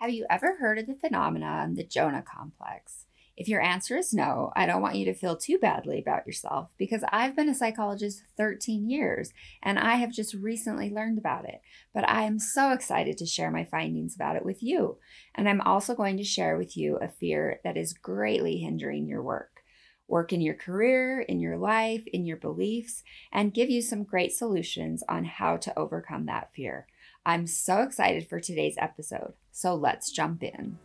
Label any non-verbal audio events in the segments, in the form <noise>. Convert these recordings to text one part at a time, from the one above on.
Have you ever heard of the phenomenon, the Jonah complex? If your answer is no, I don't want you to feel too badly about yourself because I've been a psychologist 13 years and I have just recently learned about it. But I am so excited to share my findings about it with you. And I'm also going to share with you a fear that is greatly hindering your work. Work in your career, in your life, in your beliefs, and give you some great solutions on how to overcome that fear. I'm so excited for today's episode, so let's jump in.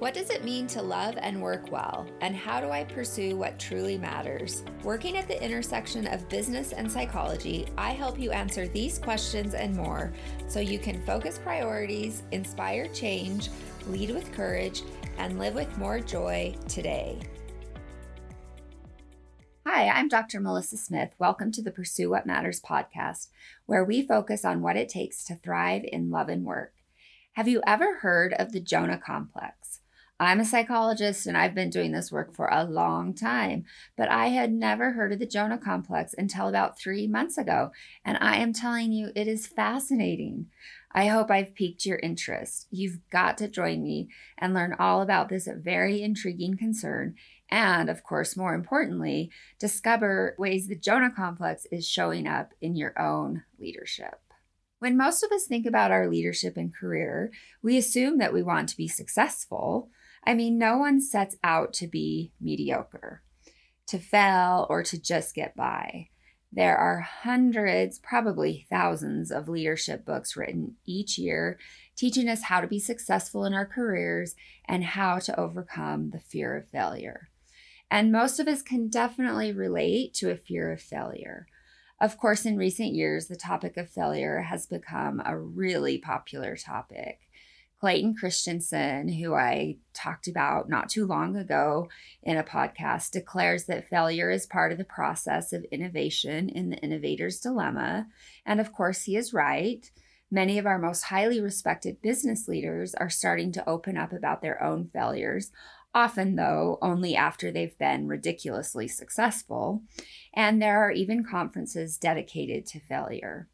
What does it mean to love and work well? And how do I pursue what truly matters? Working at the intersection of business and psychology, I help you answer these questions and more so you can focus priorities, inspire change, lead with courage, and live with more joy today. Hi, I'm Dr. Melissa Smith. Welcome to the Pursue What Matters podcast, where we focus on what it takes to thrive in love and work. Have you ever heard of the Jonah complex? I'm a psychologist and I've been doing this work for a long time, but I had never heard of the Jonah complex until about three months ago. And I am telling you, it is fascinating. I hope I've piqued your interest. You've got to join me and learn all about this very intriguing concern and of course, more importantly, discover ways the Jonah complex is showing up in your own leadership. When most of us think about our leadership and career, we assume that we want to be successful. I mean, no one sets out to be mediocre, to fail, or to just get by. There are hundreds, probably thousands, of leadership books written each year teaching us how to be successful in our careers and how to overcome the fear of failure. And most of us can definitely relate to a fear of failure. Of course, in recent years, the topic of failure has become a really popular topic. Clayton Christensen, who I talked about not too long ago in a podcast, declares that failure is part of the process of innovation in the innovator's dilemma. And of course, he is right. Many of our most highly respected business leaders are starting to open up about their own failures, often, though, only after they've been ridiculously successful. And there are even conferences dedicated to failure.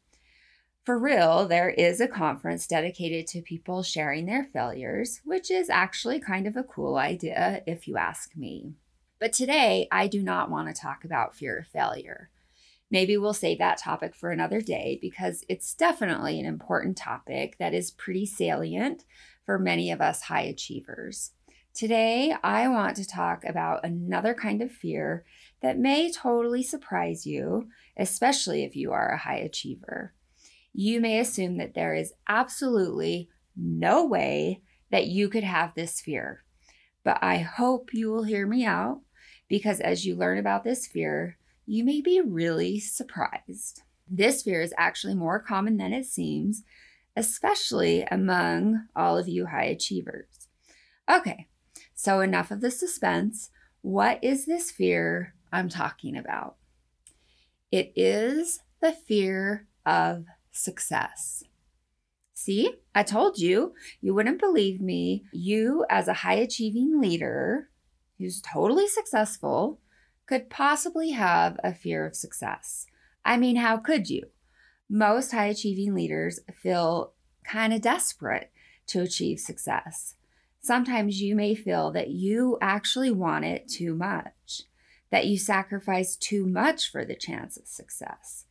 For real, there is a conference dedicated to people sharing their failures, which is actually kind of a cool idea if you ask me. But today, I do not want to talk about fear of failure. Maybe we'll save that topic for another day because it's definitely an important topic that is pretty salient for many of us high achievers. Today, I want to talk about another kind of fear that may totally surprise you, especially if you are a high achiever. You may assume that there is absolutely no way that you could have this fear. But I hope you will hear me out because as you learn about this fear, you may be really surprised. This fear is actually more common than it seems, especially among all of you high achievers. Okay, so, enough of the suspense. What is this fear I'm talking about? It is the fear of success. See, I told you, you wouldn't believe me. You, as a high achieving leader who's totally successful, could possibly have a fear of success. I mean, how could you? Most high achieving leaders feel kind of desperate to achieve success sometimes you may feel that you actually want it too much, that you sacrifice too much for the chance of success.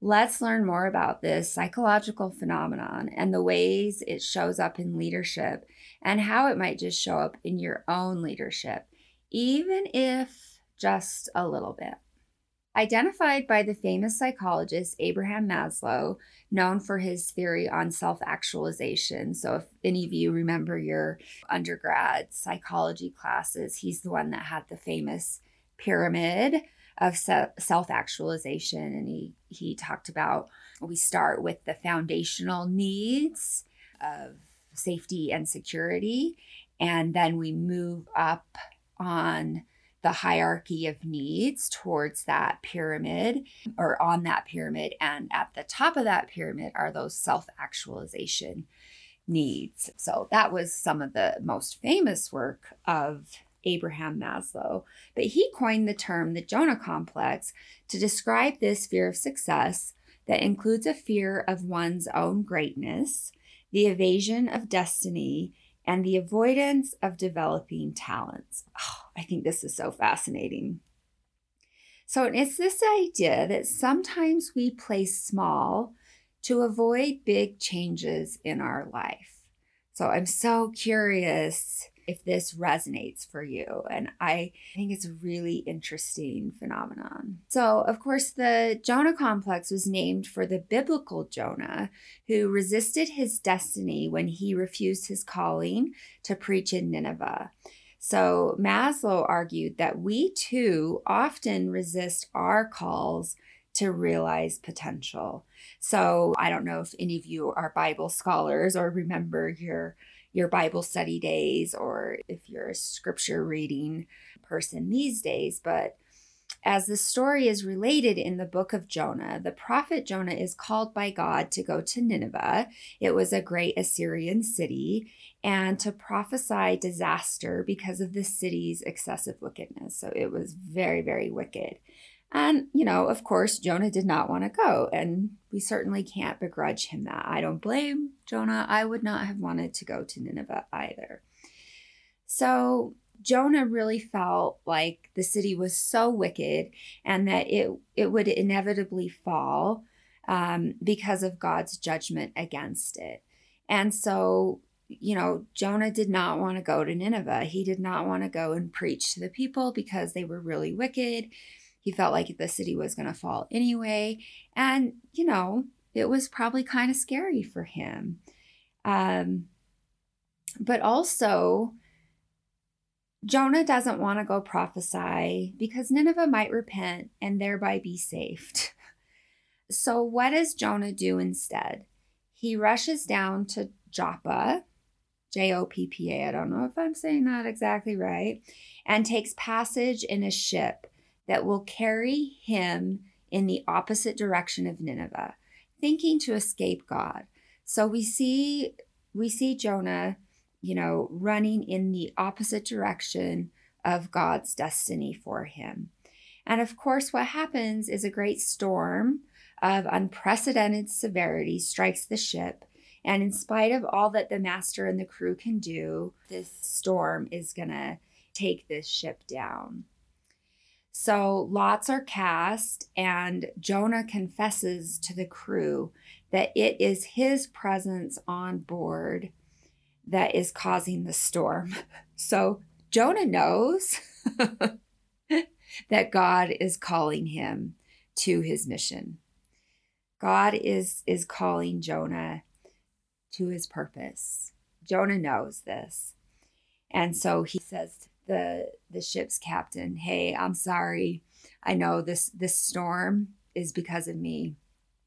Let's learn more about this psychological phenomenon and the ways it shows up in leadership and how it might just show up in your own leadership, even if just a little bit. Identified by the famous psychologist Abraham Maslow, known for his theory on self actualization. So, if any of you remember your undergrad psychology classes, he's the one that had the famous pyramid of self actualization. And he, he talked about we start with the foundational needs of safety and security, and then we move up on the hierarchy of needs towards that pyramid or on that pyramid. And at the top of that pyramid are those self actualization needs. So that was some of the most famous work of Abraham Maslow. But he coined the term the Jonah complex to describe this fear of success that includes a fear of one's own greatness, the evasion of destiny, and the avoidance of developing talents. Oh, I think this is so fascinating. So it's this idea that sometimes we play small to avoid big changes in our life. So I'm so curious if this resonates for you. And I think it's a really interesting phenomenon. So, of course, the Jonah complex was named for the biblical Jonah, who resisted his destiny when he refused his calling to preach in Nineveh. So, Maslow argued that we too often resist our calls to realize potential. So, I don't know if any of you are Bible scholars or remember your your Bible study days or if you're a scripture reading person these days, but as the story is related in the book of Jonah, the prophet Jonah is called by God to go to Nineveh. It was a great Assyrian city, and to prophesy disaster because of the city's excessive wickedness. So it was very, very wicked. And, you know, of course, Jonah did not want to go, and we certainly can't begrudge him that. I don't blame Jonah. I would not have wanted to go to Nineveh either. So, Jonah really felt like the city was so wicked and that it, it would inevitably fall um, because of God's judgment against it. And so, you know, Jonah did not want to go to Nineveh. He did not want to go and preach to the people because they were really wicked he felt like the city was going to fall anyway. And, you know, it was probably kind of scary for him. Um, but also, Jonah doesn't want to go prophesy because Nineveh might repent and thereby be saved. <laughs> So, what does Jonah do instead? He rushes down to Joppa, J O P P A, I don't know if I'm saying that exactly right, and takes passage in a ship that will carry him in the opposite direction of Nineveh, thinking to escape God. So we see we see Jonah, you know, running in the opposite direction of God's destiny for him. And of course, what happens is a great storm of unprecedented severity strikes the ship. And in spite of all that the master and the crew can do, this storm is going to take this ship down. So lots are cast, and Jonah confesses to the crew that it is his presence on board that is causing the storm. <laughs> So Jonah knows <laughs> that God is calling him to his mission. God is is calling Jonah to his purpose. Jonah knows this. And so he says the the ship's captain, "Hey, I'm sorry. I know this this storm is because of me."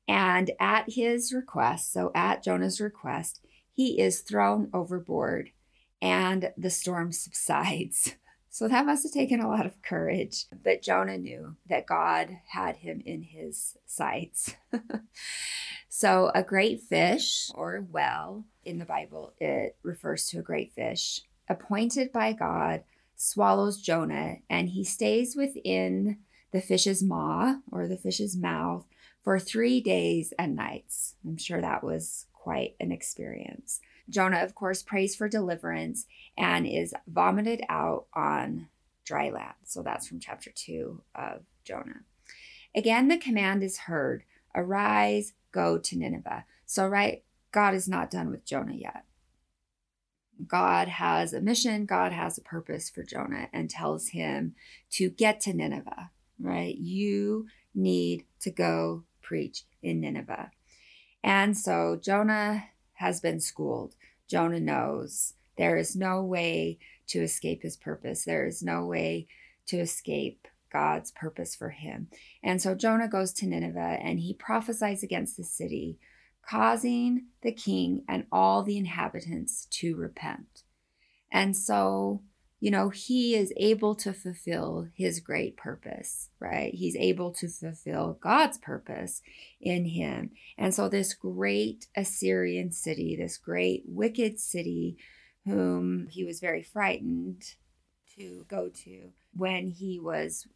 And at his request, so at Jonah's request, he is thrown overboard and the storm <laughs> subsides. So that must have taken a lot of courage. But Jonah knew that God had him in his sights. <laughs> so, a great fish or well in the Bible, it refers to a great fish appointed by God swallows Jonah and he stays within the fish's maw or the fish's mouth for three days and nights. I'm sure that was quite an experience. Jonah, of course, prays for deliverance and is vomited out on dry land. So that's from chapter 2 of Jonah. Again, the command is heard arise, go to Nineveh. So, right, God is not done with Jonah yet. God has a mission, God has a purpose for Jonah, and tells him to get to Nineveh, right? You need to go preach in Nineveh. And so Jonah has been schooled. Jonah knows there is no way to escape his purpose, there is no way to escape God's purpose for him. And so Jonah goes to Nineveh and he prophesies against the city causing the king and all the inhabitants to repent. And so, you know, he is able to fulfill his great purpose, right? He's able to fulfill God's purpose in him. And so, this great Assyrian city, this great wicked city, whom he was very frightened to go to, when he was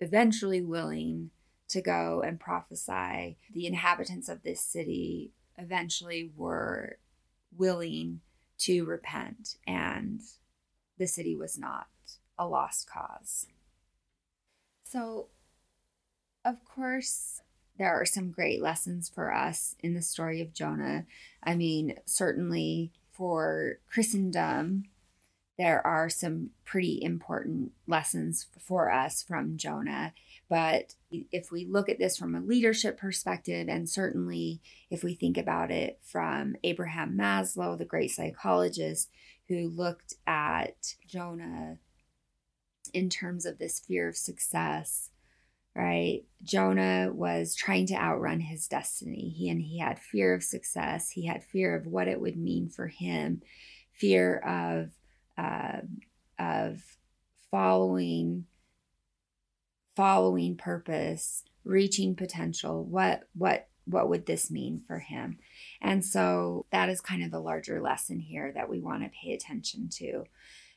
eventually willing to go and prophesy. The inhabitants of this city eventually were willing to repent, and the city was not a lost cause. So, of course, there are some great lessons for us in the story of Jonah. I mean, certainly for Christendom, there are some pretty important lessons for us from Jonah. But if we look at this from a leadership perspective, and certainly if we think about it from Abraham Maslow, the great psychologist who looked at Jonah in terms of this fear of success, right? Jonah was trying to outrun his destiny. He and he had fear of success. He had fear of what it would mean for him, fear of uh, of following following purpose, reaching potential. What what what would this mean for him? And so that is kind of the larger lesson here that we want to pay attention to.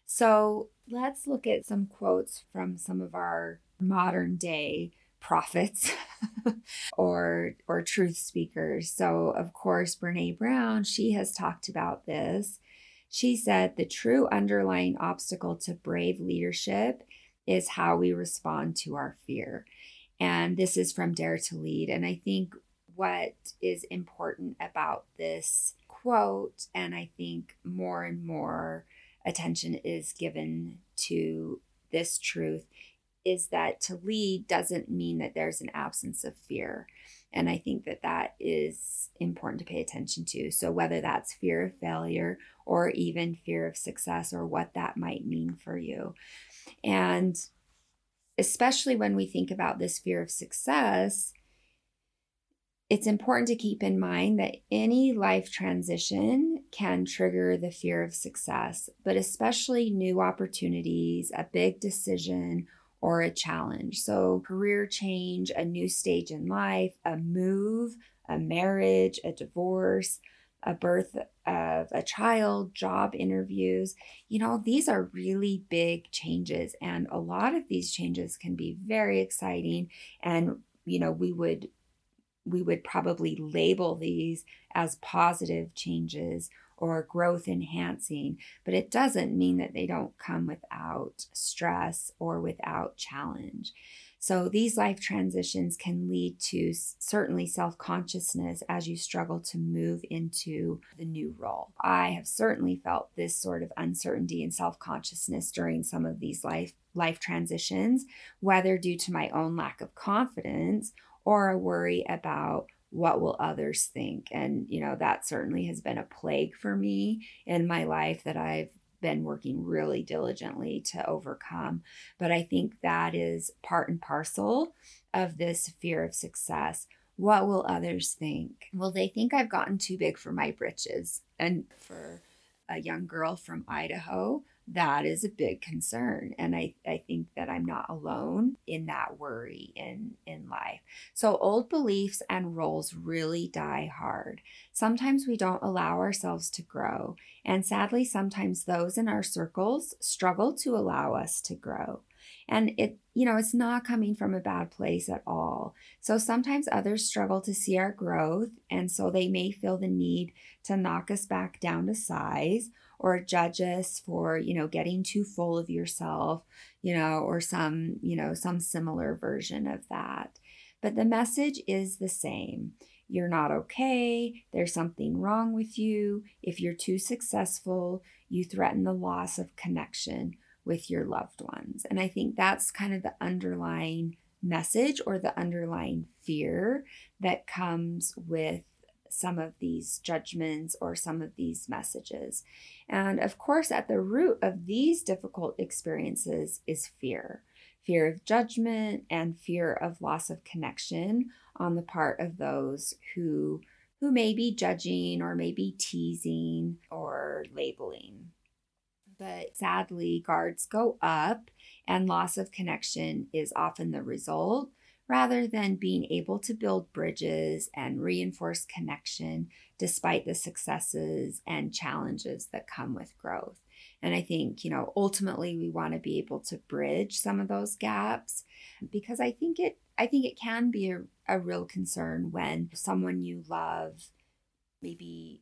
So let's look at some quotes from some of our modern day prophets <laughs> or or truth speakers. So of course Brené Brown, she has talked about this. She said the true underlying obstacle to brave leadership is how we respond to our fear. And this is from Dare to Lead. And I think what is important about this quote, and I think more and more attention is given to this truth, is that to lead doesn't mean that there's an absence of fear. And I think that that is important to pay attention to. So, whether that's fear of failure or even fear of success or what that might mean for you. And especially when we think about this fear of success, it's important to keep in mind that any life transition can trigger the fear of success, but especially new opportunities, a big decision, or a challenge. So, career change, a new stage in life, a move, a marriage, a divorce, a birth of a child, job interviews. You know, these are really big changes, and a lot of these changes can be very exciting. And, you know, we would we would probably label these as positive changes or growth enhancing, but it doesn't mean that they don't come without stress or without challenge. So, these life transitions can lead to certainly self consciousness as you struggle to move into the new role. I have certainly felt this sort of uncertainty and self consciousness during some of these life, life transitions, whether due to my own lack of confidence or a worry about what will others think? And you know that certainly has been a plague for me in my life that i've been working really diligently to overcome. But i think that is part and parcel of this fear of success. What will others think? Will they think i've gotten too big for my britches. And for a young girl from idaho that is a big concern. And I, I think that i'm not alone in that worry in in life. So old beliefs and roles really die hard. Sometimes we don't allow ourselves to grow and sadly sometimes those in our circles struggle to allow us to grow. And it you know it's not coming from a bad place at all. So sometimes others struggle to see our growth and so they may feel the need to knock us back down to size or judge us for, you know, getting too full of yourself, you know, or some, you know, some similar version of that. But the message is the same. You're not okay. There's something wrong with you. If you're too successful, you threaten the loss of connection with your loved ones. And I think that's kind of the underlying message or the underlying fear that comes with some of these judgments or some of these messages. And of course, at the root of these difficult experiences is fear fear of judgment and fear of loss of connection on the part of those who who may be judging or maybe teasing or labeling. But sadly, guards go up and loss of connection is often the result rather than being able to build bridges and reinforce connection despite the successes and challenges that come with growth. And I think, you know, ultimately we want to be able to bridge some of those gaps because I think it I think it can be a, a real concern when someone you love maybe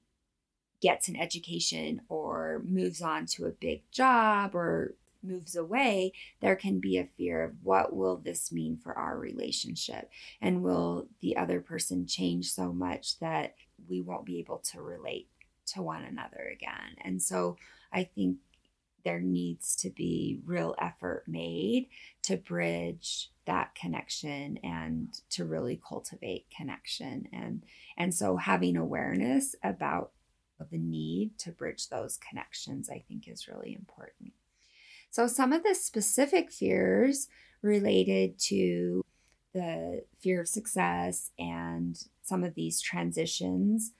gets an education or moves on to a big job or moves away, there can be a fear of what will this mean for our relationship? And will the other person change so much that we won't be able to relate to one another again? And so I think there needs to be real effort made to bridge that connection and to really cultivate connection and and so having awareness about the need to bridge those connections i think is really important so some of the specific fears related to the fear of success and some of these transitions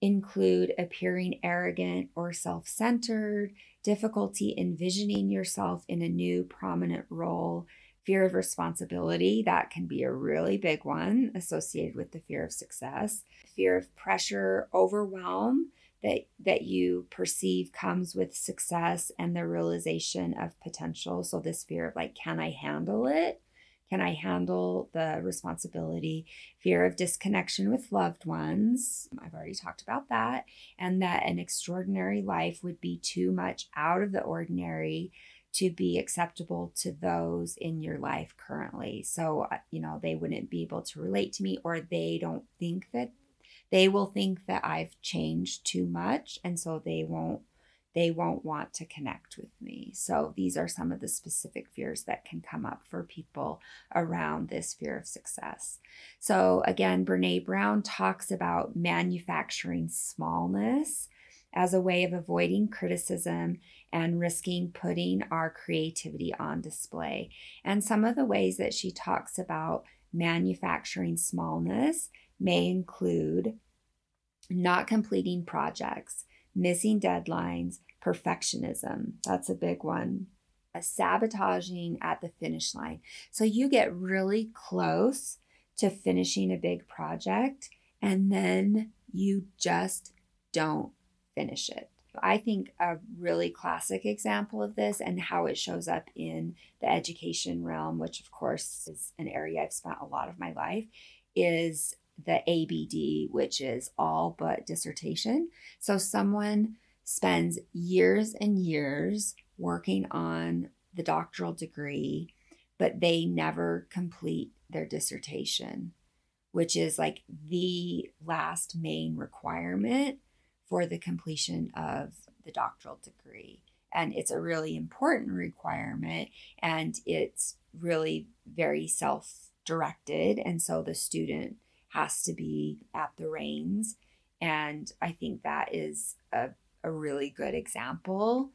include appearing arrogant or self centered, difficulty envisioning yourself in a new prominent role, fear of responsibility, that can be a really big one associated with the fear of success, fear of pressure, overwhelm that that you perceive comes with success and the realization of potential so this fear of like can i handle it can I handle the responsibility? Fear of disconnection with loved ones. I've already talked about that. And that an extraordinary life would be too much out of the ordinary to be acceptable to those in your life currently. So, uh, you know, they wouldn't be able to relate to me or they don't think that they will think that I've changed too much. And so they won't they won't want to connect with me. So, these are some of the specific fears that can come up for people around this fear of success. So, again, Brene Brown talks about manufacturing smallness as a way of avoiding criticism and risking putting our creativity on display. And some of the ways that she talks about manufacturing smallness may include not completing projects missing deadlines, perfectionism. That's a big one. A sabotaging at the finish line. So you get really close to finishing a big project and then you just don't finish it. I think a really classic example of this and how it shows up in the education realm, which of course is an area I've spent a lot of my life, is the ABD, which is all but dissertation. So someone spends years and years working on the doctoral degree, but they never complete their dissertation, which is like the last main requirement for the completion of the doctoral degree. And it's a really important requirement, and it's really very self directed. And so the student has to be at the reins. And I think that is a, a really good example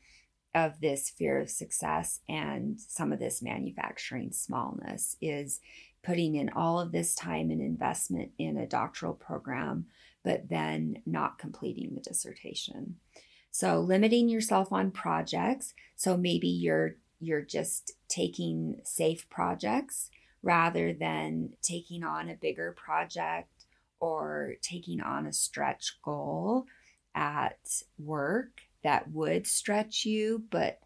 of this fear of success and some of this manufacturing smallness is putting in all of this time and investment in a doctoral program, but then not completing the dissertation. So limiting yourself on projects. So maybe you're you're just taking safe projects rather than taking on a bigger project or taking on a stretch goal at work that would stretch you, but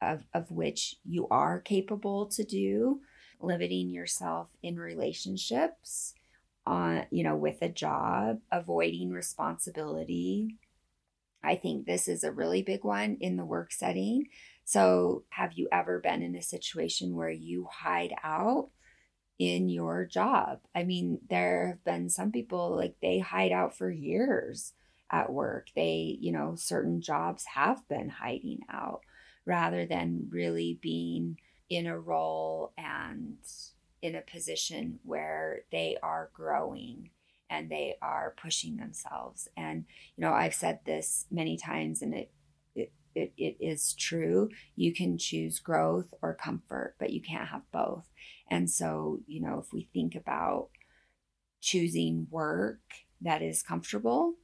of, of which you are capable to do, limiting yourself in relationships on, you know, with a job, avoiding responsibility. I think this is a really big one in the work setting. So, have you ever been in a situation where you hide out in your job. I mean, there have been some people like they hide out for years at work. They, you know, certain jobs have been hiding out rather than really being in a role and in a position where they are growing and they are pushing themselves. And, you know, I've said this many times and it it, it is true. You can choose growth or comfort, but you can't have both. And so, you know, if we think about choosing work that is comfortable,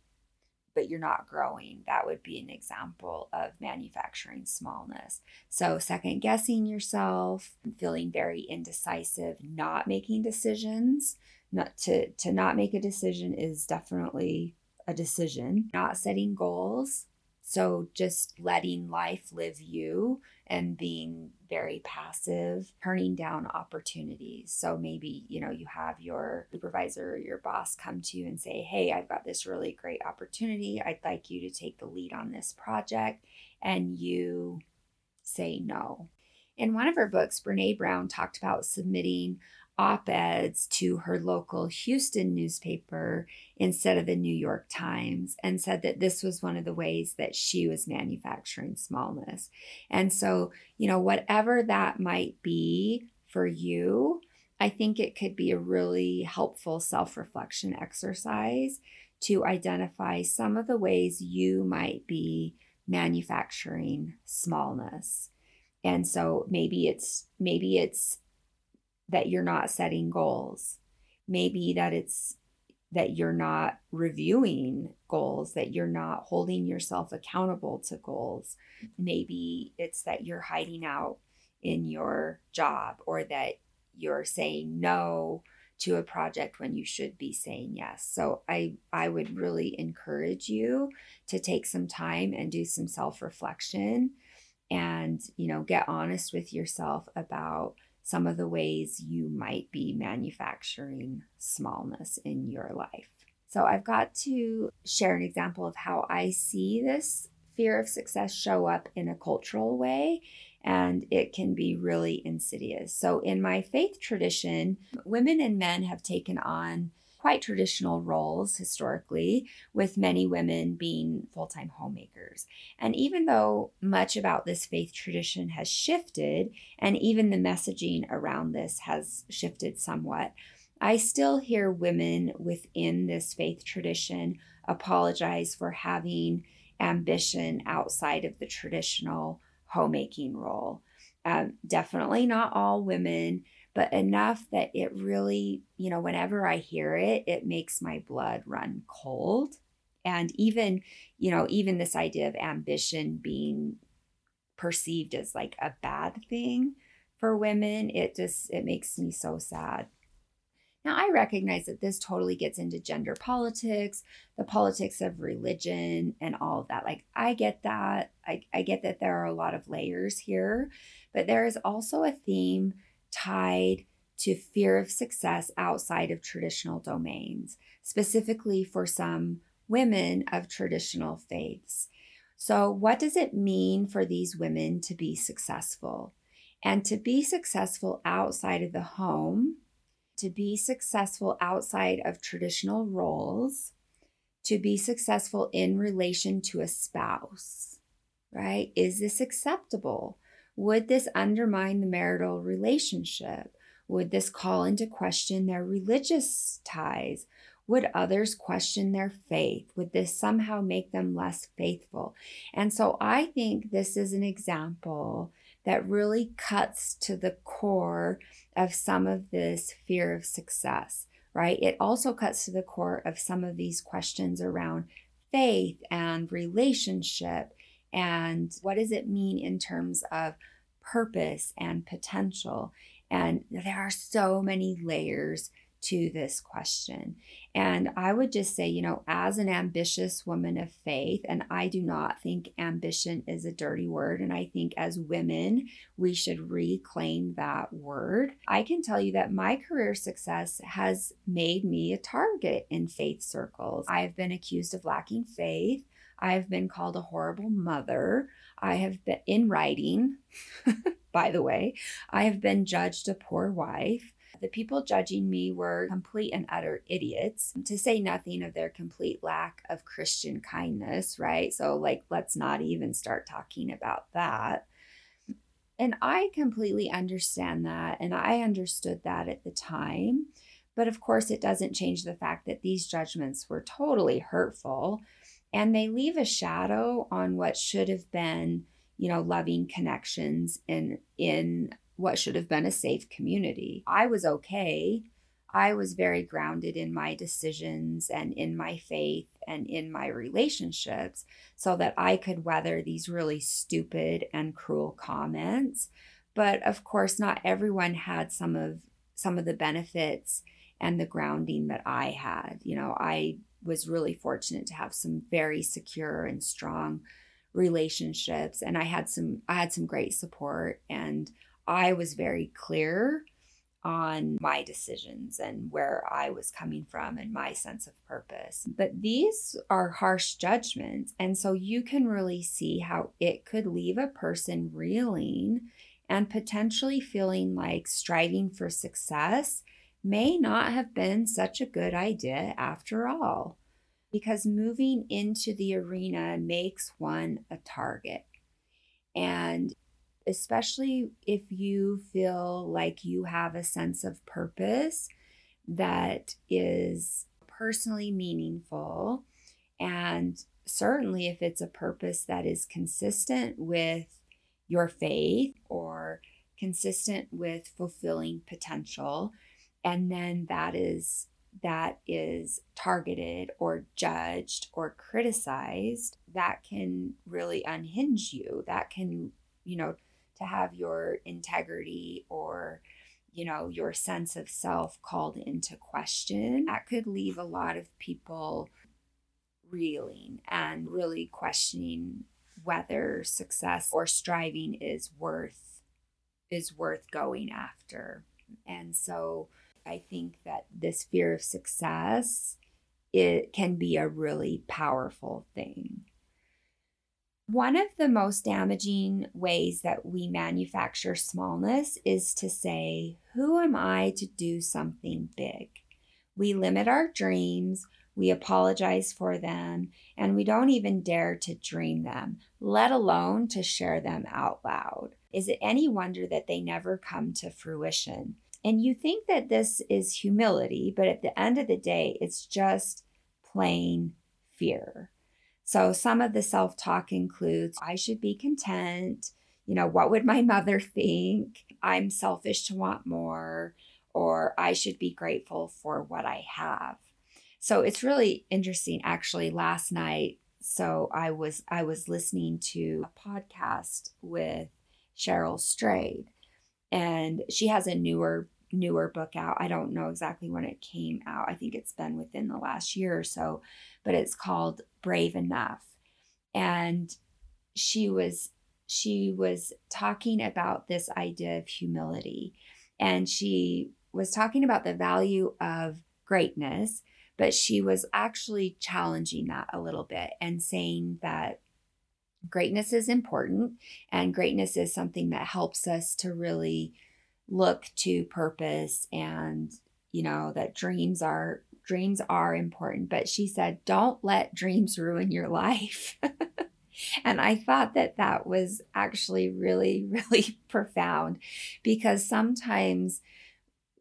but you're not growing. That would be an example of manufacturing smallness. So, second guessing yourself, feeling very indecisive, not making decisions. Not to, to not make a decision is definitely a decision. Not setting goals, so just letting life live you and being very passive, turning down opportunities. So maybe, you know, you have your supervisor or your boss come to you and say, Hey, I've got this really great opportunity. I'd like you to take the lead on this project. And you say no. In one of her books, Brene Brown talked about submitting op eds to her local Houston newspaper instead of the New York Times and said that this was one of the ways that she was manufacturing smallness. And so, you know, whatever that might be for you, I think it could be a really helpful self reflection exercise to identify some of the ways you might be manufacturing smallness. And so maybe it's maybe it's that you're not setting goals. Maybe that it's that you're not reviewing goals, that you're not holding yourself accountable to goals. Maybe it's that you're hiding out in your job or that you're saying no to a project when you should be saying yes. So I I would really encourage you to take some time and do some self-reflection and, you know, get honest with yourself about some of the ways you might be manufacturing smallness in your life. So, I've got to share an example of how I see this fear of success show up in a cultural way, and it can be really insidious. So, in my faith tradition, women and men have taken on quite traditional roles historically, with many women being full time homemakers. And even though much about this faith tradition has shifted, and even the messaging around this has shifted somewhat, I still hear women within this faith tradition apologize for having ambition outside of the traditional homemaking role. Um, definitely not all women but enough that it really, you know, whenever I hear it, it makes my blood run cold. And even, you know, even this idea of ambition being perceived as like a bad thing for women, it just it makes me so sad. Now, I recognize that this totally gets into gender politics, the politics of religion, and all of that. Like, I get that. I, I get that there are a lot of layers here, but there is also a theme tied to fear of success outside of traditional domains, specifically for some women of traditional faiths. So, what does it mean for these women to be successful? And to be successful outside of the home, to be successful outside of traditional roles, to be successful in relation to a spouse, right? Is this acceptable? Would this undermine the marital relationship? Would this call into question their religious ties? Would others question their faith? Would this somehow make them less faithful? And so I think this is an example that really cuts to the core of some of this fear of success, right? It also cuts to the core of some of these questions around faith and relationship and what does it mean in terms of purpose and potential? And there are so many layers to this question. And I would just say, you know, as an ambitious woman of faith, and I do not think ambition is a dirty word, and I think as women, we should reclaim that word. I can tell you that my career success has made me a target in faith circles. I've been accused of lacking faith. I've been called a horrible mother. I have been in writing, <laughs> by the way, I have been judged a poor wife. The people judging me were complete and utter idiots, to say nothing of their complete lack of Christian kindness, right? So, like, let's not even start talking about that. And I completely understand that. And I understood that at the time. But of course, it doesn't change the fact that these judgments were totally hurtful and they leave a shadow on what should have been you know loving connections in in what should have been a safe community i was okay i was very grounded in my decisions and in my faith and in my relationships so that I could weather these really stupid and cruel comments. But of course, not everyone had some of some of the benefits and the grounding that I had. You know, I was really fortunate to have some very secure and strong relationships and I had some I had some great support and I was very clear on my decisions and where I was coming from and my sense of purpose. But these are harsh judgments. And so you can really see how it could leave a person reeling and potentially feeling like striving for success may not have been such a good idea after all. Because moving into the arena makes one a target. And especially if you feel like you have a sense of purpose that is personally meaningful. And certainly, if it's a purpose that is consistent with your faith or consistent with fulfilling potential, and then that is that is targeted or judged or criticized that can really unhinge you. That can you know to have your integrity or you know your sense of self called into question that could leave a lot of people reeling and really questioning whether success or striving is worth is worth going after. And so i think that this fear of success it can be a really powerful thing one of the most damaging ways that we manufacture smallness is to say, Who am I to do something big? We limit our dreams, we apologize for them, and we don't even dare to dream them, let alone to share them out loud. Is it any wonder that they never come to fruition? And you think that this is humility, but at the end of the day, it's just plain fear. So some of the self talk includes I should be content. You know, what would my <laughs> mother think? I'm selfish to want more, or I should be grateful for what I have. So it's really interesting actually last night so I was I was listening to a podcast with Cheryl Strayed and she has a newer newer book out. I don't know exactly when it came out. I think it's been within the last year or so, but it's called Brave Enough. And she was she was talking about this idea of humility and she was talking about the value of greatness, but she was actually challenging that a little bit and saying that greatness is important and greatness is something that helps us to really look to purpose and you know that dreams are dreams are important. But she said don't let dreams ruin your life. <laughs> And i thought that that was actually really <laughs> really profound because sometimes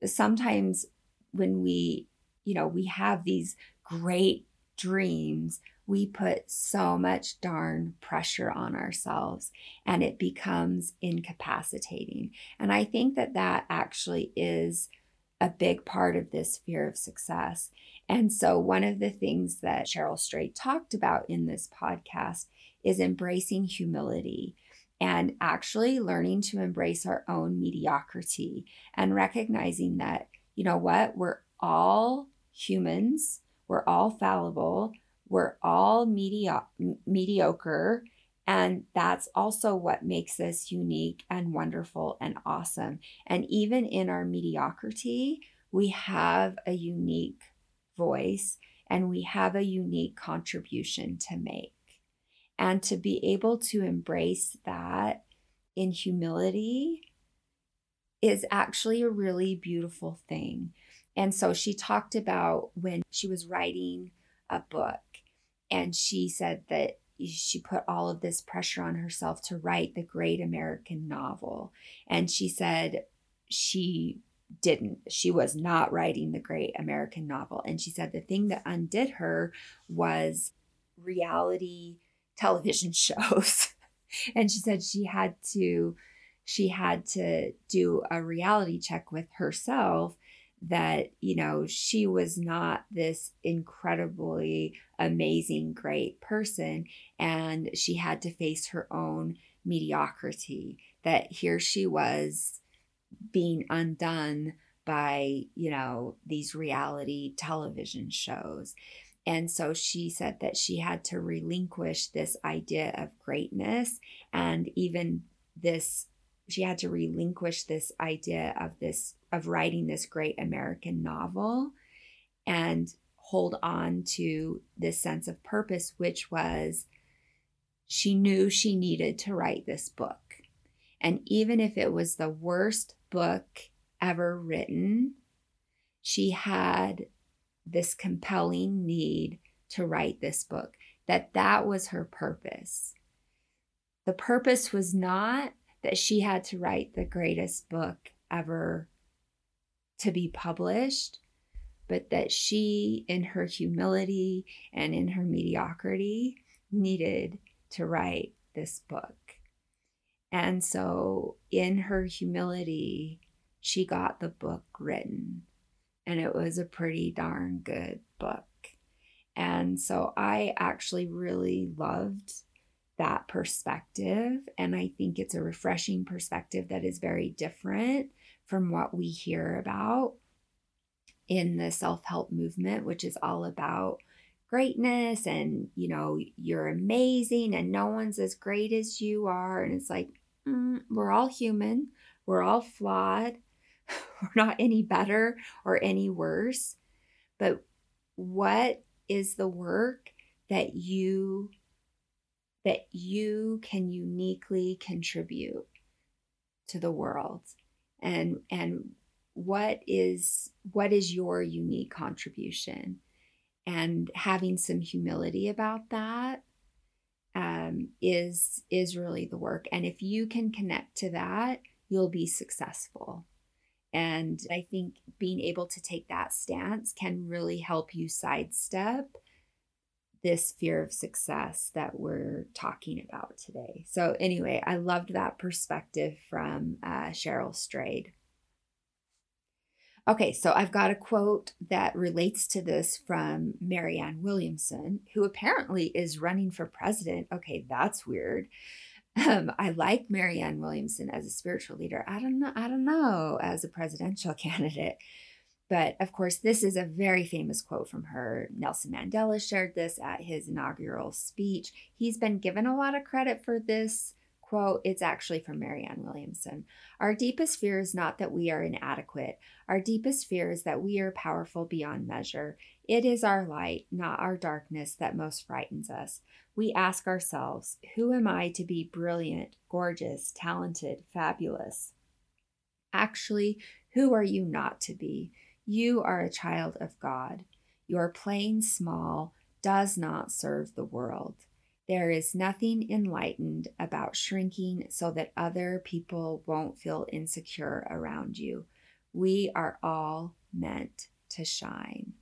sometimes when we you know we have these great dreams we put so much darn pressure on ourselves and it becomes incapacitating. And I think that that actually is a big part of this fear of success. And so, one of the things that Cheryl Strayed talked about in this podcast is embracing humility and actually learning to embrace our own mediocrity and recognizing that, you know what, we're all humans, we're all fallible, we're all medio- mediocre. And that's also what makes us unique and wonderful and awesome. And even in our mediocrity, we have a unique voice and we have a unique contribution to make. And to be able to embrace that in humility is actually a really beautiful thing. And so she talked about when she was writing a book and she said that she put all of this pressure on herself to write the great American novel. And she said she didn't. She was not writing the great American novel. And she said the thing that undid her was reality television <laughs> shows. and she said she had to she had to do a reality check with herself that, you know, she was not this incredibly amazing, great person. And she had to face her own mediocrity, that here she was being undone by, you know, these reality television shows. And so she said that she had to relinquish this idea of greatness and even this she had to relinquish this idea of this of writing this great American novel and hold on to this sense of purpose which was she knew she needed to write this book. And even if it was the worst book ever written, she had this compelling need to write this book, that that was her purpose. The purpose was not that she had to write the greatest book ever to be published, but that she, in her humility and in her mediocrity, needed to write this book. And so, in her humility, she got the book written. And it was a pretty darn good book. And so, I actually really loved that perspective. And I think it's a refreshing perspective that is very different from what we hear about in the self help movement, which is all about greatness and, you know, you're amazing and no one's as great as you are. And it's like, mm, we're all human, we're all flawed, <laughs> we're not any better or any worse. But what is the work that you that you can uniquely contribute to the world and and what is what is your unique contribution? And having some humility about that um, is is really the work. And if you can connect to that you'll be successful. And i think being able to take that stance can really help you sidestep this fear of success that we're talking about today. So, anyway, I loved that perspective from uh, Cheryl Strayed. Okay, so I've got a quote that relates to this from Marianne Williamson, who apparently is running for president. Okay, that's weird. Um, I like Marianne Williamson as a spiritual leader. I don't know. I don't know as a presidential <laughs> candidate. But of course, this is a very famous quote from her. Nelson Mandela shared this at his inaugural speech. He's been given a lot of credit for this quote. It's actually from Marianne Williamson. Our deepest fear is not that we are inadequate. Our deepest fear is that we are powerful beyond measure. It is our light, not our darkness, that most frightens us. We ask ourselves, who am I to be brilliant, gorgeous, talented, fabulous? Actually, who are you not to be? You are a child of God. Your playing small does not serve the world. There is nothing enlightened about shrinking so that other people won't feel insecure around you. We are all meant to shine.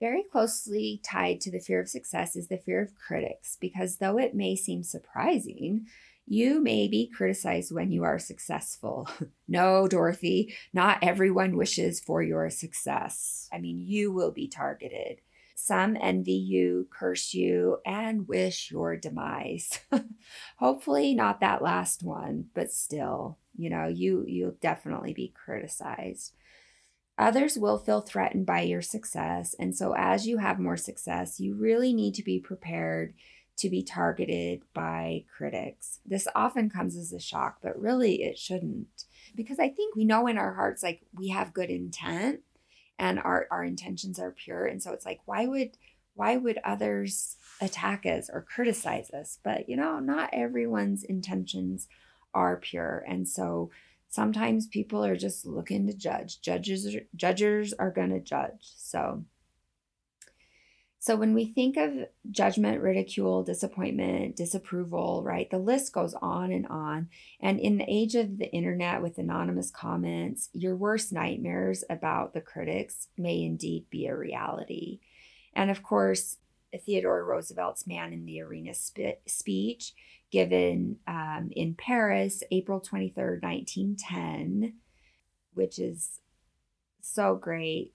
Very closely tied to the fear of success is the fear of critics, because though it may seem surprising, you may be criticized when you are successful. <laughs> no, Dorothy, not everyone wishes for your success. I mean, you will be targeted. Some envy you, curse you, and wish your demise. <laughs> Hopefully not that last one, but still, you know, you you'll definitely be criticized. Others will feel threatened by your success, and so as you have more success, you really need to be prepared to be targeted by critics. This often comes as a shock, but really it shouldn't. Because I think we know in our hearts, like we have good intent and our, our intentions are pure. And so it's like, why would why would others attack us or criticize us? But you know, not everyone's intentions are pure. And so sometimes people are just looking to judge. Judges judges are gonna judge. So so when we think of judgment, ridicule, disappointment, disapproval, right, the list goes on and on. And in the age of the internet with anonymous comments, your worst nightmares about the critics may indeed be a reality. And of course, Theodore Roosevelt's Man in the Arena spe- speech given um, in Paris, April 23rd, 1910, which is so great,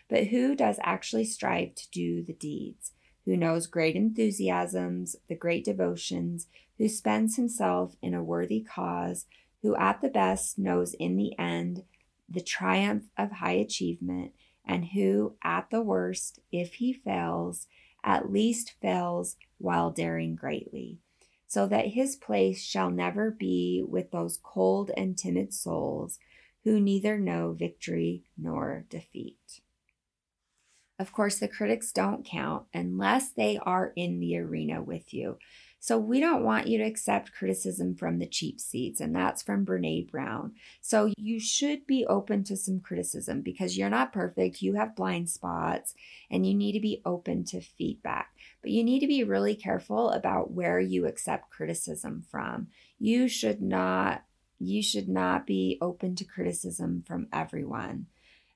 But who does actually strive to do the deeds? Who knows great enthusiasms, the great devotions, who spends himself in a worthy cause, who at the best knows in the end the triumph of high achievement, and who at the worst, if he fails, at least fails while daring greatly, so that his place shall never be with those cold and timid souls who neither know victory nor defeat. Of course, the critics don't count unless they are in the arena with you. So we don't want you to accept criticism from the cheap seats, and that's from Brene Brown. So you should be open to some criticism because you're not perfect, you have blind spots, and you need to be open to feedback. But you need to be really careful about where you accept criticism from. You should not you should not be open to criticism from everyone.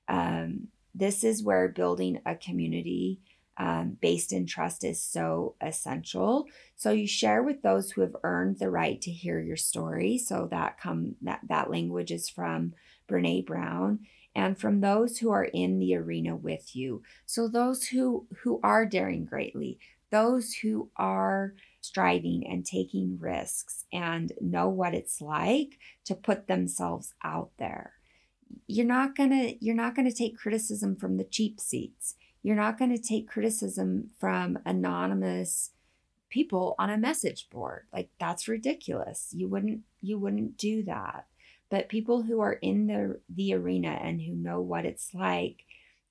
Um, this is where building a community um, based in trust is so essential. So you share with those who have earned the right to hear your story. So that come that that language is from Brene Brown and from those who are in the arena with you. So those who who are daring greatly, those who are striving and taking risks and know what it's like to put themselves out there. You're not going to you're not going to take criticism from the cheap seats you're not going to take criticism from anonymous people on a message board. Like that's ridiculous. You wouldn't you wouldn't do that. But people who are in the the arena and who know what it's like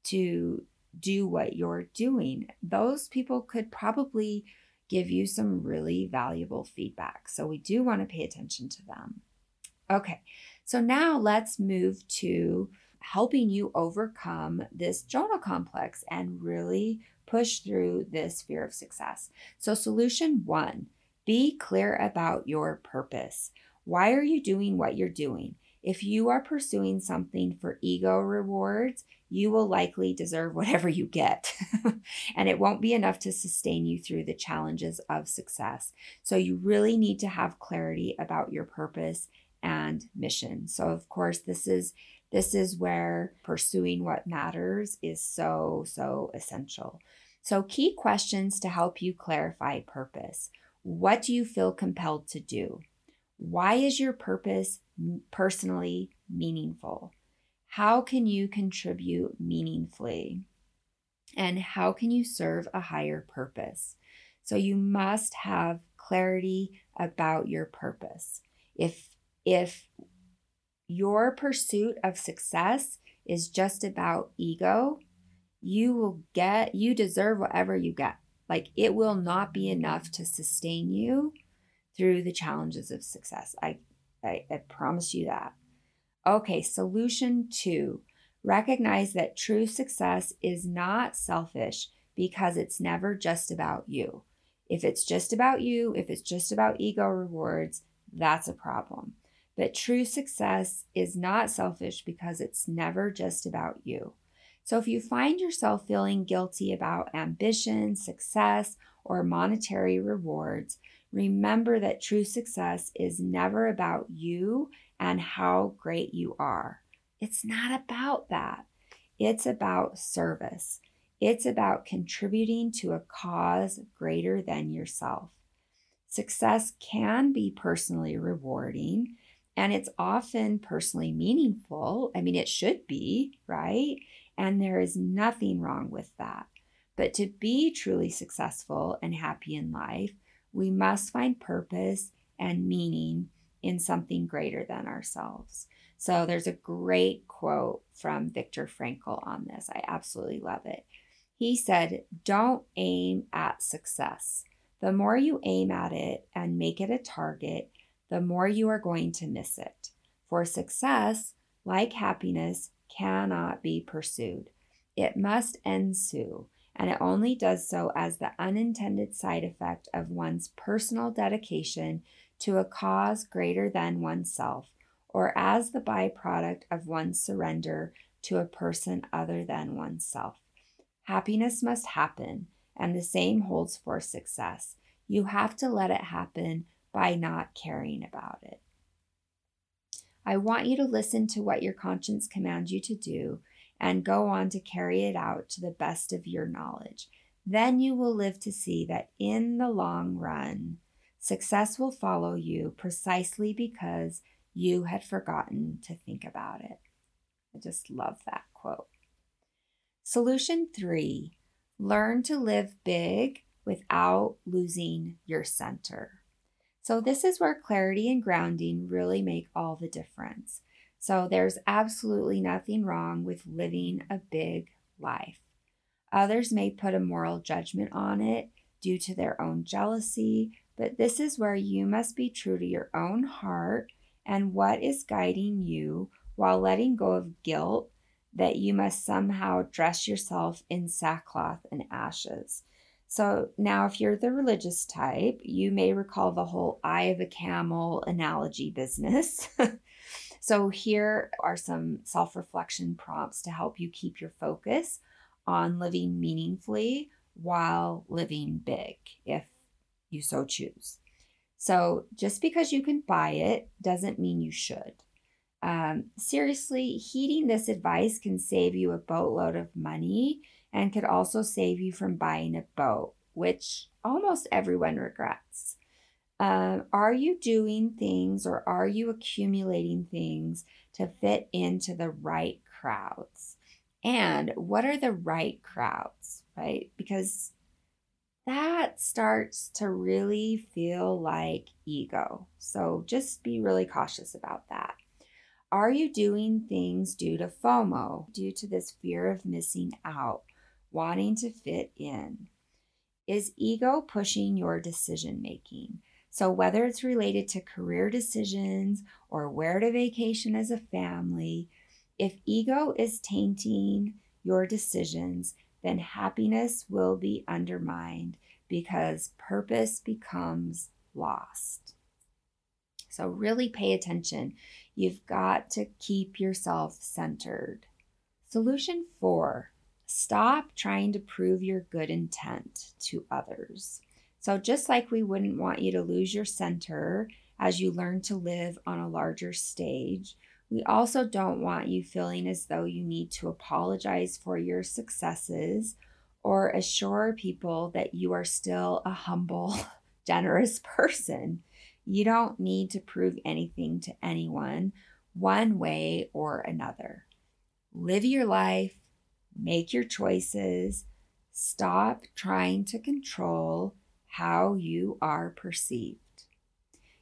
to do what you're doing, those people could probably give you some really valuable feedback. So we do want to pay attention to them. Okay. So now let's move to helping you overcome this Jonah complex and really push through this fear of success. So, solution one be clear about your purpose. Why are you doing what you're doing? If you are pursuing something for ego rewards, you will likely deserve <laughs> whatever you get. <laughs> and it won't be enough to sustain you through the challenges of success. So, you really need to have clarity about your purpose and mission. So, of course, this is this is where pursuing what matters is so, so essential. So, key questions to help you clarify purpose. What do you feel compelled to do? Why is your purpose personally meaningful? How can you contribute meaningfully? And how can you serve a higher purpose? So you must have clarity about your purpose. If if your pursuit of success is just about ego, you will get, you deserve whatever you get. Like it will not be enough to sustain you through the challenges of success. I, I, I promise you that. Okay, solution two recognize that true success is not selfish because it's never just about you. If it's just about you, if it's just about ego rewards, that's a problem. But true success is not selfish because it's never just about you. So if you find yourself feeling guilty about ambition, success, or monetary rewards, remember that true success is never about you and how great you are. It's not about that. It's about service. It's about contributing to a cause greater than yourself. Success can be personally rewarding and it's often personally meaningful. I mean, it should be, right? And there is nothing wrong with that. But to be truly successful and happy in life, we must find purpose and meaning in something greater than ourselves. So there's a great quote from Viktor Frankl on this. I absolutely love it. He said, Don't aim at success. The more you aim at it and make it a target, the more you are going to miss it. For success, like happiness, cannot be pursued. It must ensue, and it only does so as the unintended side effect of one's personal dedication to a cause greater than oneself, or as the byproduct of one's surrender to a person other than oneself. Happiness must happen, and the same holds for success. You have to let it happen by not caring about it. I want you to listen to what your conscience commands you to do and go on to carry it out to the best of your knowledge. Then you will live to see that in the long run, success will follow you precisely because you had forgotten to think about it. I just love that quote. Solution three learn to live big without losing your center. So, this is where clarity and grounding really make all the difference. So, there's absolutely nothing wrong with living a big life. Others may put a moral judgment on it due to their own jealousy, but this is where you must be true to your own heart and what is guiding you while letting go of guilt that you must somehow dress yourself in sackcloth and ashes. So now, if you're the religious type, you may recall the whole eye of a camel analogy business. <laughs> so, here are some self reflection prompts to help you keep your focus on living meaningfully while living big, if you so choose. So, just because you can buy it doesn't mean you should. Um, seriously, heeding this advice can save you a boatload of money and could also save you from buying a boat, which almost everyone regrets. Uh, are you doing things or are you accumulating things to fit into the right crowds? And what are the right crowds, right? Because that starts to really feel like ego. So just be really cautious about that. Are you doing things due to FOMO, due to this fear of missing out, wanting to fit in? Is ego pushing your decision making? So, whether it's related to career decisions or where to vacation as a family, if ego is tainting your decisions, then happiness will be undermined because purpose becomes lost. So, really pay attention. You've got to keep yourself centered. Solution four stop trying to prove your good intent to others. So, just like we wouldn't want you to lose your center as you learn to live on a larger stage, we also don't want you feeling as though you need to apologize for your successes or assure people that you are still a humble, <laughs> generous person. You don't need to prove anything to anyone one way or another. Live your life, make your choices, stop trying to control how you are perceived.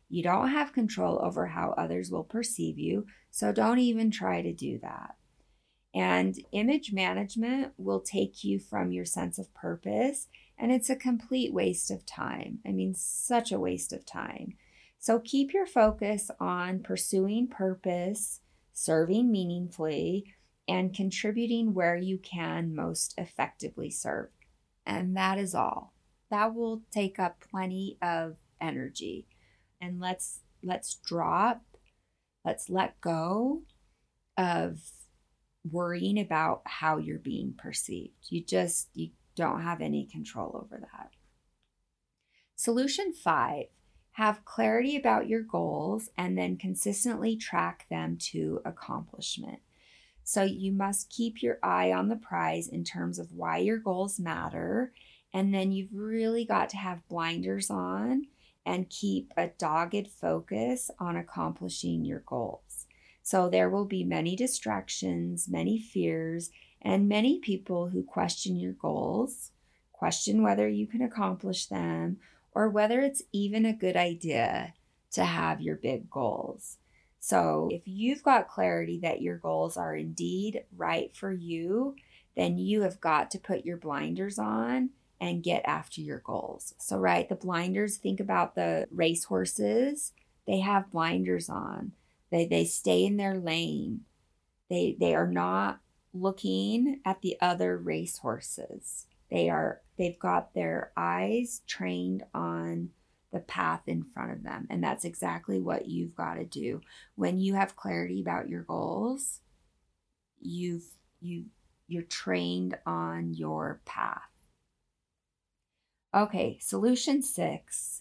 You don't have control over how others will perceive you, so don't even try to do that. And image management will take you from your sense of purpose, and it's a complete waste of time. I mean, such a waste of time. So keep your focus on pursuing purpose, serving meaningfully, and contributing where you can most effectively serve. And that is all. That will take up plenty of energy. And let's let's drop, let's let go of worrying about how you're being perceived. You just you don't have any control over that. Solution 5 have clarity about your goals, and then consistently track them to accomplishment. So you must keep your eye on the prize in terms of why your goals matter. And then you've really got to have blinders on and keep a dogged focus on accomplishing your goals. So there will be many distractions, many fears, and many people who question your goals, question whether you can accomplish them, or whether it's even a good idea to have your big goals. So, if you've got clarity that your goals are indeed right for you, then you have got to put your blinders on and get after your goals. So, right, the blinders, think about the race horses, they have blinders on. They they stay in their lane. They they are not looking at the other racehorses. They are they've got their eyes trained on the path in front of them. And that's exactly what you've got to do. When you have clarity about your goals, you've you you're trained on your path. Okay, solution 6.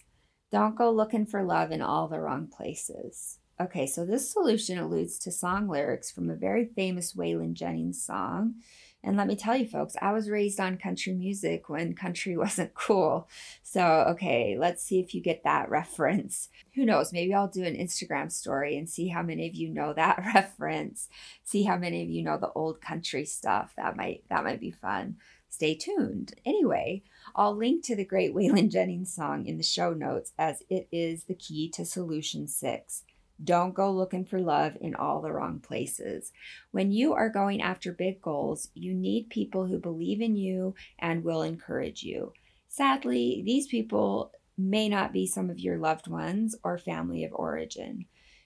Don't go looking for love in all the wrong places. Okay, so this solution alludes to song lyrics from a very famous Waylon Jennings song and let me tell you, folks, I was raised on country music when country <laughs> wasn't cool. So, okay, let's see if you get that reference. Who knows? Maybe I'll do an Instagram story and see how many of you know that <laughs> reference. See how many of you know the old country stuff. That might that might be fun. Stay tuned. Anyway, I'll link to the great <laughs> Waylon Jennings song in the show notes as it is the key to solution 6. Don't go looking for love in all the wrong places. When you are going after big goals, you need people who believe in you and will encourage you. Sadly, these people may not be some of your loved ones or family of origin.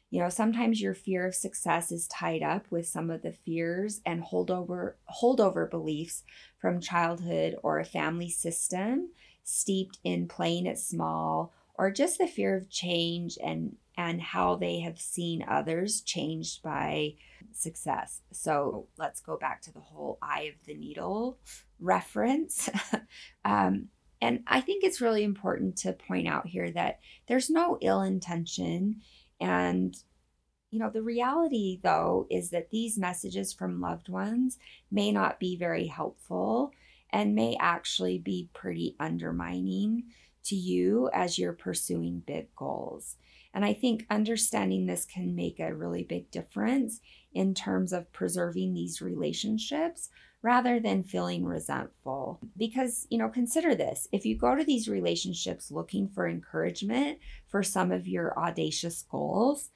You know, sometimes your fear of success is tied up with some of the fears and holdover holdover beliefs from childhood or a family system steeped in playing it small or just the fear of change and and how they have seen others changed by success. So let's go back to the whole eye of the needle reference. <laughs> um, and I think it's really important to point out here that there's no ill intention. And, you know, the reality, though, is that these messages from loved ones may not be very helpful and may actually be pretty undermining to you as you're pursuing big goals. And I think understanding this can make a really big difference in terms of preserving these relationships rather than feeling resentful. Because, you know, consider this if you go to these relationships looking for encouragement for some of your audacious goals,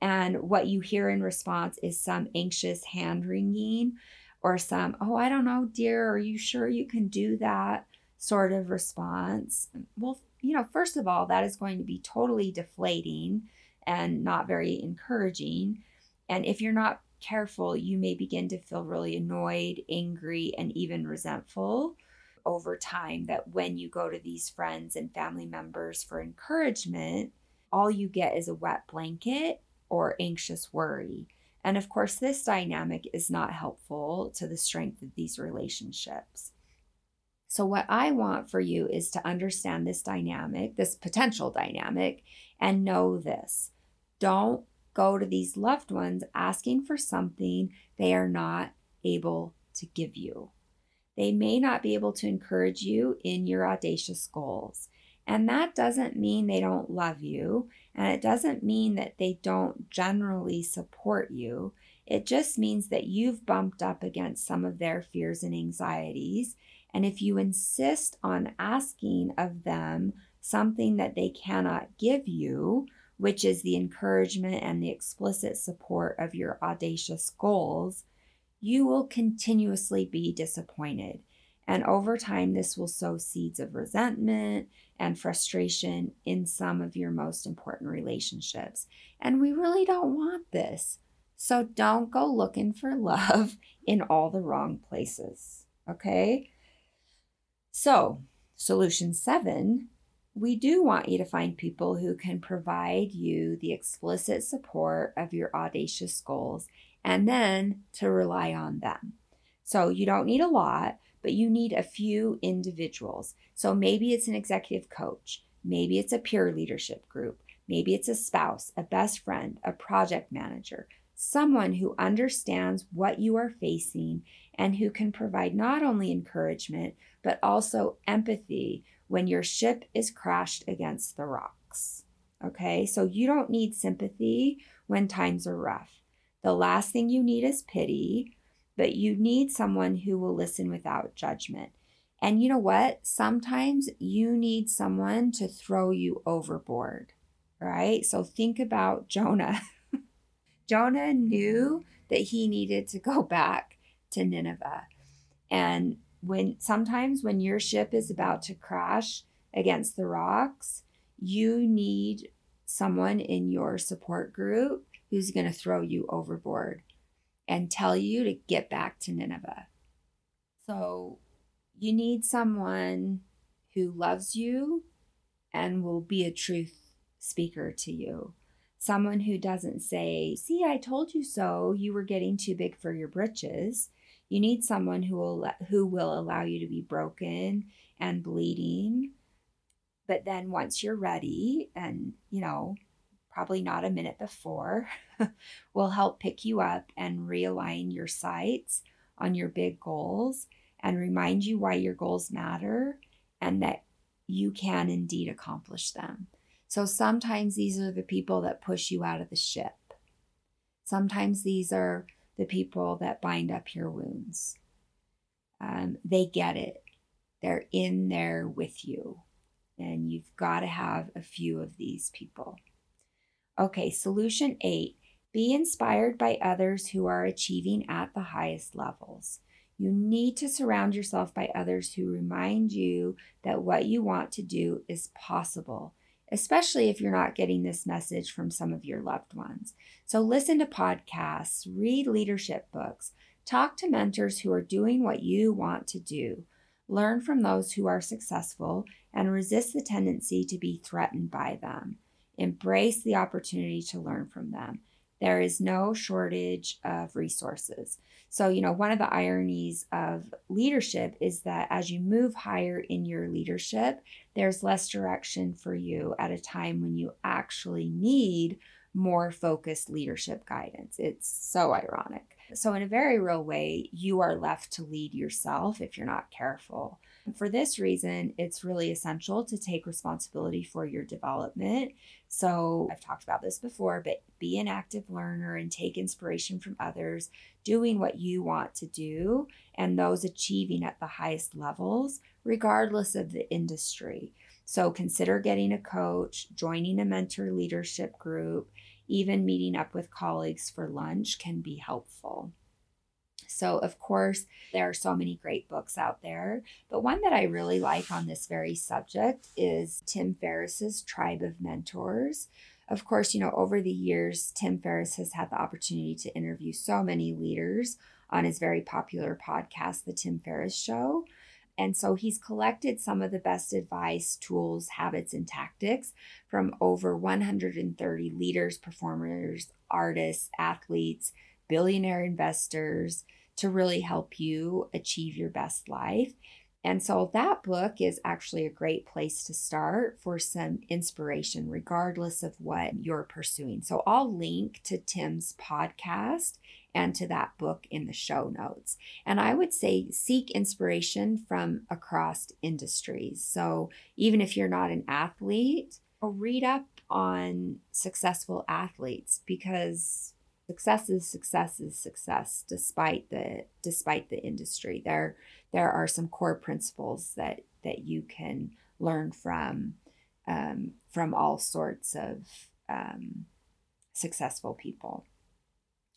and what you hear in response is some anxious hand wringing or some, oh, I don't know, dear, are you sure you can do that sort of response? Well, you know, first of all, that is going to be totally deflating and not very encouraging. And if you're not careful, you may begin to feel really annoyed, angry, and even resentful over time. That when you go to these friends and family members for encouragement, all you get is a wet blanket or anxious worry. And of course, this dynamic is not helpful to the strength of these relationships. So, what I want for you is to understand this dynamic, this potential dynamic, and know this. Don't go to these loved ones asking for something they are not able to give you. They may not be able to encourage you in your audacious goals. And that doesn't mean they don't love you, and it doesn't mean that they don't generally support you. It just means that you've bumped up against some of their fears and anxieties and if you insist on asking of them something that they cannot give you, which is the encouragement and the explicit support of your audacious goals, you will continuously be disappointed. And over time, this will sow seeds of resentment and frustration in some of your most important relationships. And we really don't want this. So don't go looking for love <laughs> in all the wrong places. Okay? So, solution seven we do want you to find people who can provide you the explicit support of your audacious goals and then to rely on them. So, you don't need a lot, but you need a few individuals. So, maybe it's an executive coach, maybe it's a peer leadership group, maybe it's a spouse, a best friend, a project manager, someone who understands what you are facing and who can provide not only encouragement, but also empathy when your ship is crashed against the rocks. Okay, so you don't need sympathy when times are rough. The last thing you need is pity, but you need someone who will listen without judgment. And you know what? Sometimes you need someone to throw you overboard, right? So think about Jonah. <laughs> Jonah knew that he needed to go back to Nineveh. And when sometimes when your ship is about to crash against the rocks, you need someone in your support group who's going to throw you overboard. and tell you to get back to Nineveh. So you need someone who loves you and will be a truth speaker to you. Someone who doesn't say, See, I told you so, you were getting too big for your britches. You need someone who will who will allow you to be broken and bleeding. But then once you're ready and, you know, probably not a minute before, <laughs> will help pick you up and realign your sights on your big goals and remind you why your goals matter and that you can indeed accomplish them. So sometimes these are the people that push you out of the ship. Sometimes these are the people that bind up your wounds. Um, they get it, they're in there with you. And you've got to have a few of these people. Okay, solution eight be inspired by others who are achieving at the highest levels. You need to surround yourself by others who remind you that what you want to do is possible, especially if you're not getting this message from some of your loved ones. So, listen to podcasts, read leadership books, talk to mentors who are doing what you want to do, learn from those who are successful, and resist the tendency to be threatened by them. Embrace the opportunity to learn from them. There is no shortage of resources. So, you know, one of the ironies of leadership is that as you move higher in your leadership, there's less direction for you at a time when you actually need more focused leadership guidance. It's so ironic. So, in a very real way, you are left to lead yourself if you're not careful. For this reason, it's really essential to take responsibility for your development. So, I've talked about this before, but be an active learner and take inspiration from others doing what you want to do and those achieving at the highest levels, regardless of the industry. So, consider getting a coach, joining a mentor leadership group, even meeting up with colleagues for lunch can be helpful. So, of course, there are so many great books out there, but one that I really like on this very subject is Tim Ferriss's Tribe of Mentors. Of course, you know, over the years, Tim Ferriss has had the opportunity to interview so many leaders on his very popular podcast, The Tim Ferriss Show. And so he's collected some of the best advice, tools, habits, and tactics from over 130 leaders, performers, artists, athletes, billionaire investors to really help you achieve your best life. And so that book is actually a great place to start for some inspiration, regardless of what you're pursuing. So I'll link to Tim's podcast and to that book in the show notes. And I would say seek inspiration from across industries. So even if you're not an athlete, read up on successful athletes because success is success is success despite the despite the industry. There there are some core principles that that you can learn from um, from all sorts of um, successful people.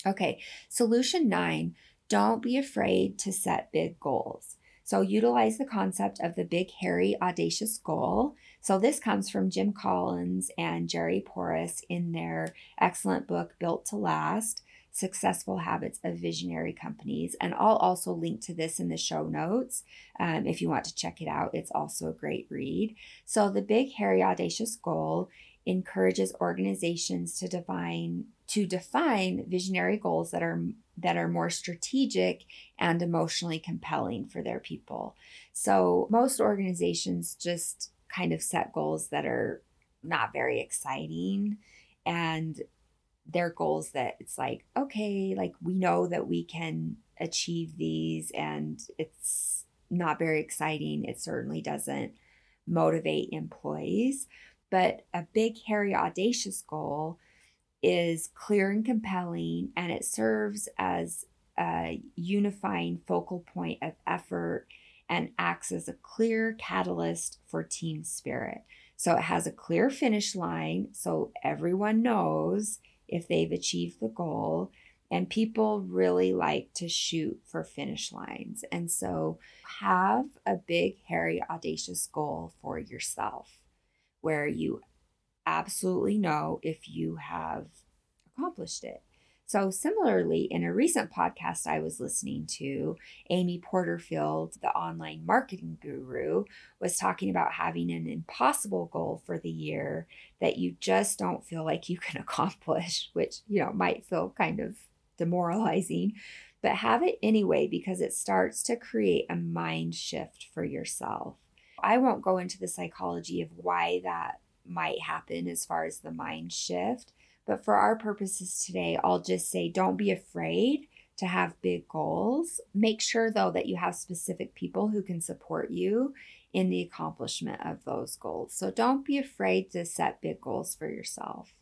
Okay solution nine don't be afraid to set big goals so utilize the concept of the big, hairy, audacious goal. So this comes from Jim Collins and Jerry Porras in their excellent book, Built to Last Successful Habits of Visionary Companies. And I'll also link to this in the show notes um, if you want to check it out. It's also a great read. So the big, hairy, audacious goal encourages organizations to define to define visionary goals that are that are more strategic and emotionally compelling for their people. So most organizations just kind of set goals that are not very exciting and they're goals that it's like okay like we know that we can achieve these and it's not very exciting it certainly doesn't motivate employees but a big hairy audacious goal is clear and compelling, and it serves as a unifying focal point of effort and acts as a clear catalyst for team spirit. So it has a clear finish line, so everyone knows if they've achieved the goal. And people really like to shoot for finish lines. And so have a big, hairy, audacious goal for yourself where you absolutely know if you have accomplished it. So, similarly, in a recent podcast I was listening to, Amy Porterfield, the online marketing guru, was talking about having an impossible goal for the year that you just don't feel like you can <laughs> accomplish, which, you know, might feel kind of demoralizing, but have it anyway because it starts to create a mind shift for yourself. I won't go into the psychology of why that might happen as far as the mind shift but for our purposes today, I'll just say don't be afraid to have big goals. Make sure, though, that you have specific people who can support you in the accomplishment of those goals. So don't be afraid to set big goals for yourself.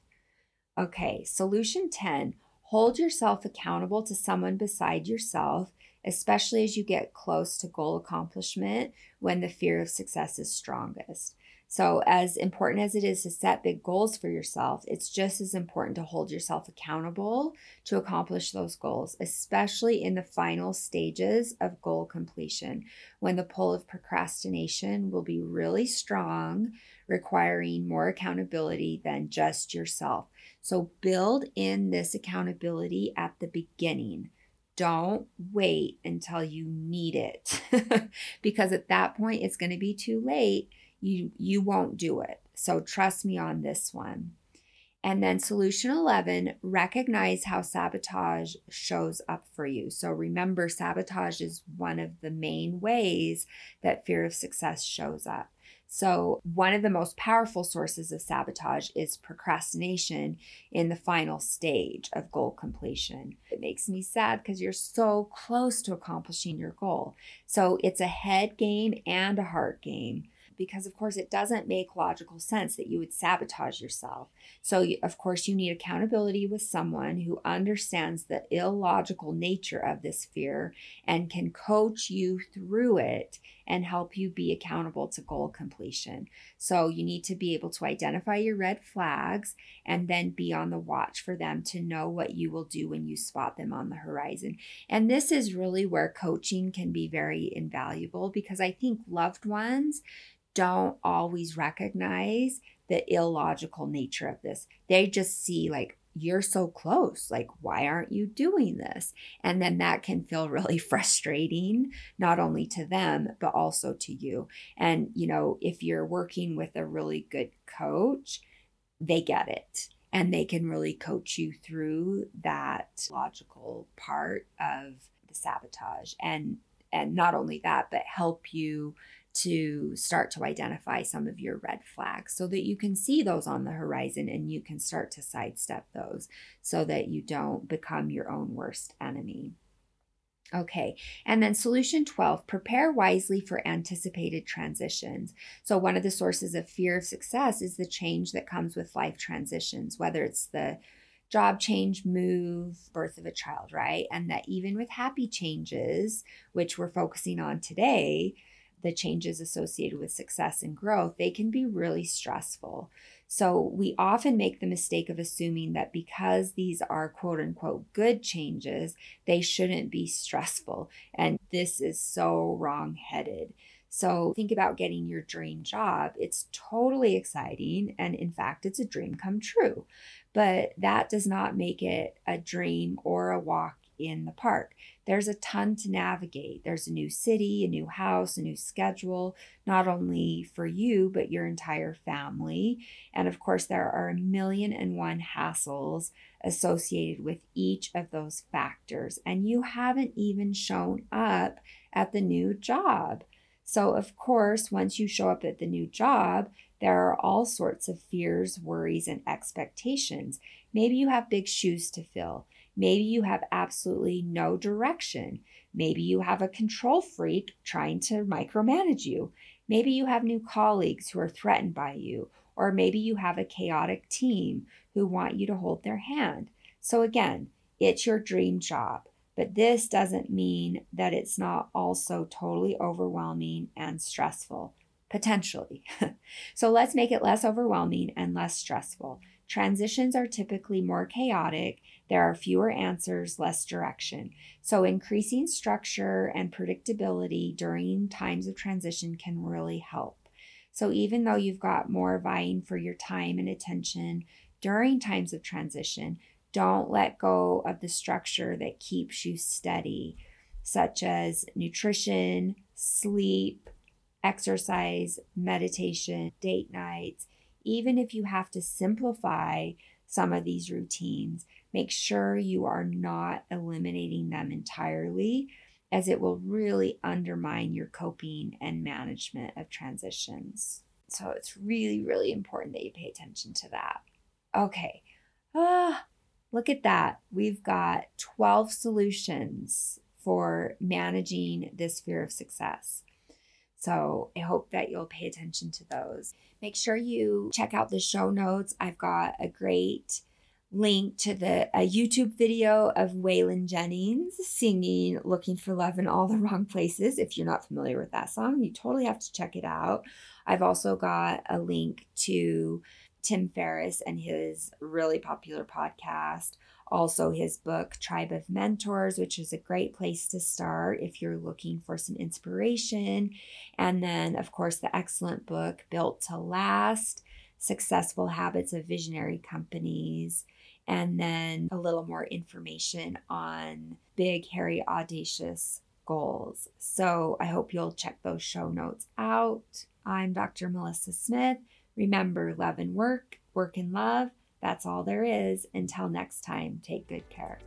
Okay, solution 10 hold yourself accountable to someone beside yourself, especially as you get close to goal accomplishment when the fear of success is strongest. So, as important as it is to set big goals for yourself, it's just as important to hold yourself accountable to accomplish those goals, especially in the final stages of goal completion when the pull of procrastination will be really strong, requiring more accountability than just yourself. So, build in this accountability at the beginning. Don't wait until you need it <laughs> because at that point it's going to be too late you you won't do it. So trust me on this one. And then solution 11, recognize how sabotage shows up for you. So remember, sabotage is one of the main ways that fear of success shows up. So, one of the most powerful sources of sabotage is procrastination in the final stage of goal completion. It makes me sad because you're so close to accomplishing your goal. So, it's a head game and a heart game because, of course, it doesn't make logical sense that you would sabotage yourself. So, of course, you need accountability with someone who understands the illogical nature of this fear and can coach you through it and help you be accountable to goal completion. So, you need to be able to identify your red flags and then be on the watch for them to know what you will do when you spot them on the horizon. And this is really where coaching can be very invaluable because I think loved ones don't always recognize the illogical nature of this. They just see, like, you're so close. Like, why aren't you doing this? And then that can feel <laughs> really frustrating, not only to them, but also to you. And, you know, if you're working with a really good coach, they get it and they can really coach you through that logical part of the sabotage and and not only that but help you to start to identify some of your red flags so that you can see those on the horizon and you can start to sidestep those so that you don't become your own worst enemy. Okay, and then solution 12 prepare wisely for anticipated transitions. So, one of the sources of fear of success is the change that comes with life transitions, whether it's the job change, move, birth of a child, right? And that even with happy changes, which we're focusing on today, the changes associated with success and growth, they can be really stressful. So we often make the mistake of assuming that because these are quote unquote good changes, they shouldn't be stressful. And this is so wrong headed. So think about getting your dream job. It's totally exciting. And in fact, it's a dream come true. But that does not make it a dream or a walk in the park. There's a ton to navigate. There's a new city, a new house, a new schedule, not only for you, but your entire family. And of course, there are a million and one hassles associated with each of those factors. And you haven't even shown up at the new job. So, of course, once you show up at the new job, there are all sorts of fears, worries, and expectations. Maybe you have big shoes to fill. Maybe you have absolutely no direction. Maybe you have a control freak trying to micromanage you. Maybe you have new colleagues who are threatened by you. Or maybe you have a chaotic team who want you to hold their hand. So, again, it's your dream job. But this doesn't mean that it's not also totally overwhelming and stressful, potentially. <laughs> so let's make it less overwhelming and less stressful. Transitions are typically more chaotic. There are fewer answers, less direction. So, increasing structure and predictability during times of transition can really help. So, even though you've got more vying for your time and attention during times of transition, Don't let go of the structure that keeps you steady, such as nutrition, sleep, exercise, meditation, date nights. Even if you have to simplify some of these routines, make sure you are not eliminating them entirely, as it will really undermine your coping and management of transitions. So it's really, really important that you pay attention to that. Okay. Ah, look at that. We've got 12 solutions for managing this fear of success. So I hope that you'll pay attention to those. Make sure you check out the show notes. I've got a great link to the a YouTube video of Waylon Jennings singing Looking for Love in All the Wrong Places. If you're not familiar with that song, you totally have to check it out. I've also got a link to Tim Ferriss and his really popular podcast. Also, his book, Tribe of Mentors, which is a great place to start if you're looking for some inspiration. And then, of course, the excellent book, Built to Last Successful Habits of Visionary Companies. And then a little more information on big, hairy, audacious goals. So I hope you'll check those show notes out. I'm Dr. Melissa Smith. Remember, love and work, work and love. That's all there is. Until next time, take good care.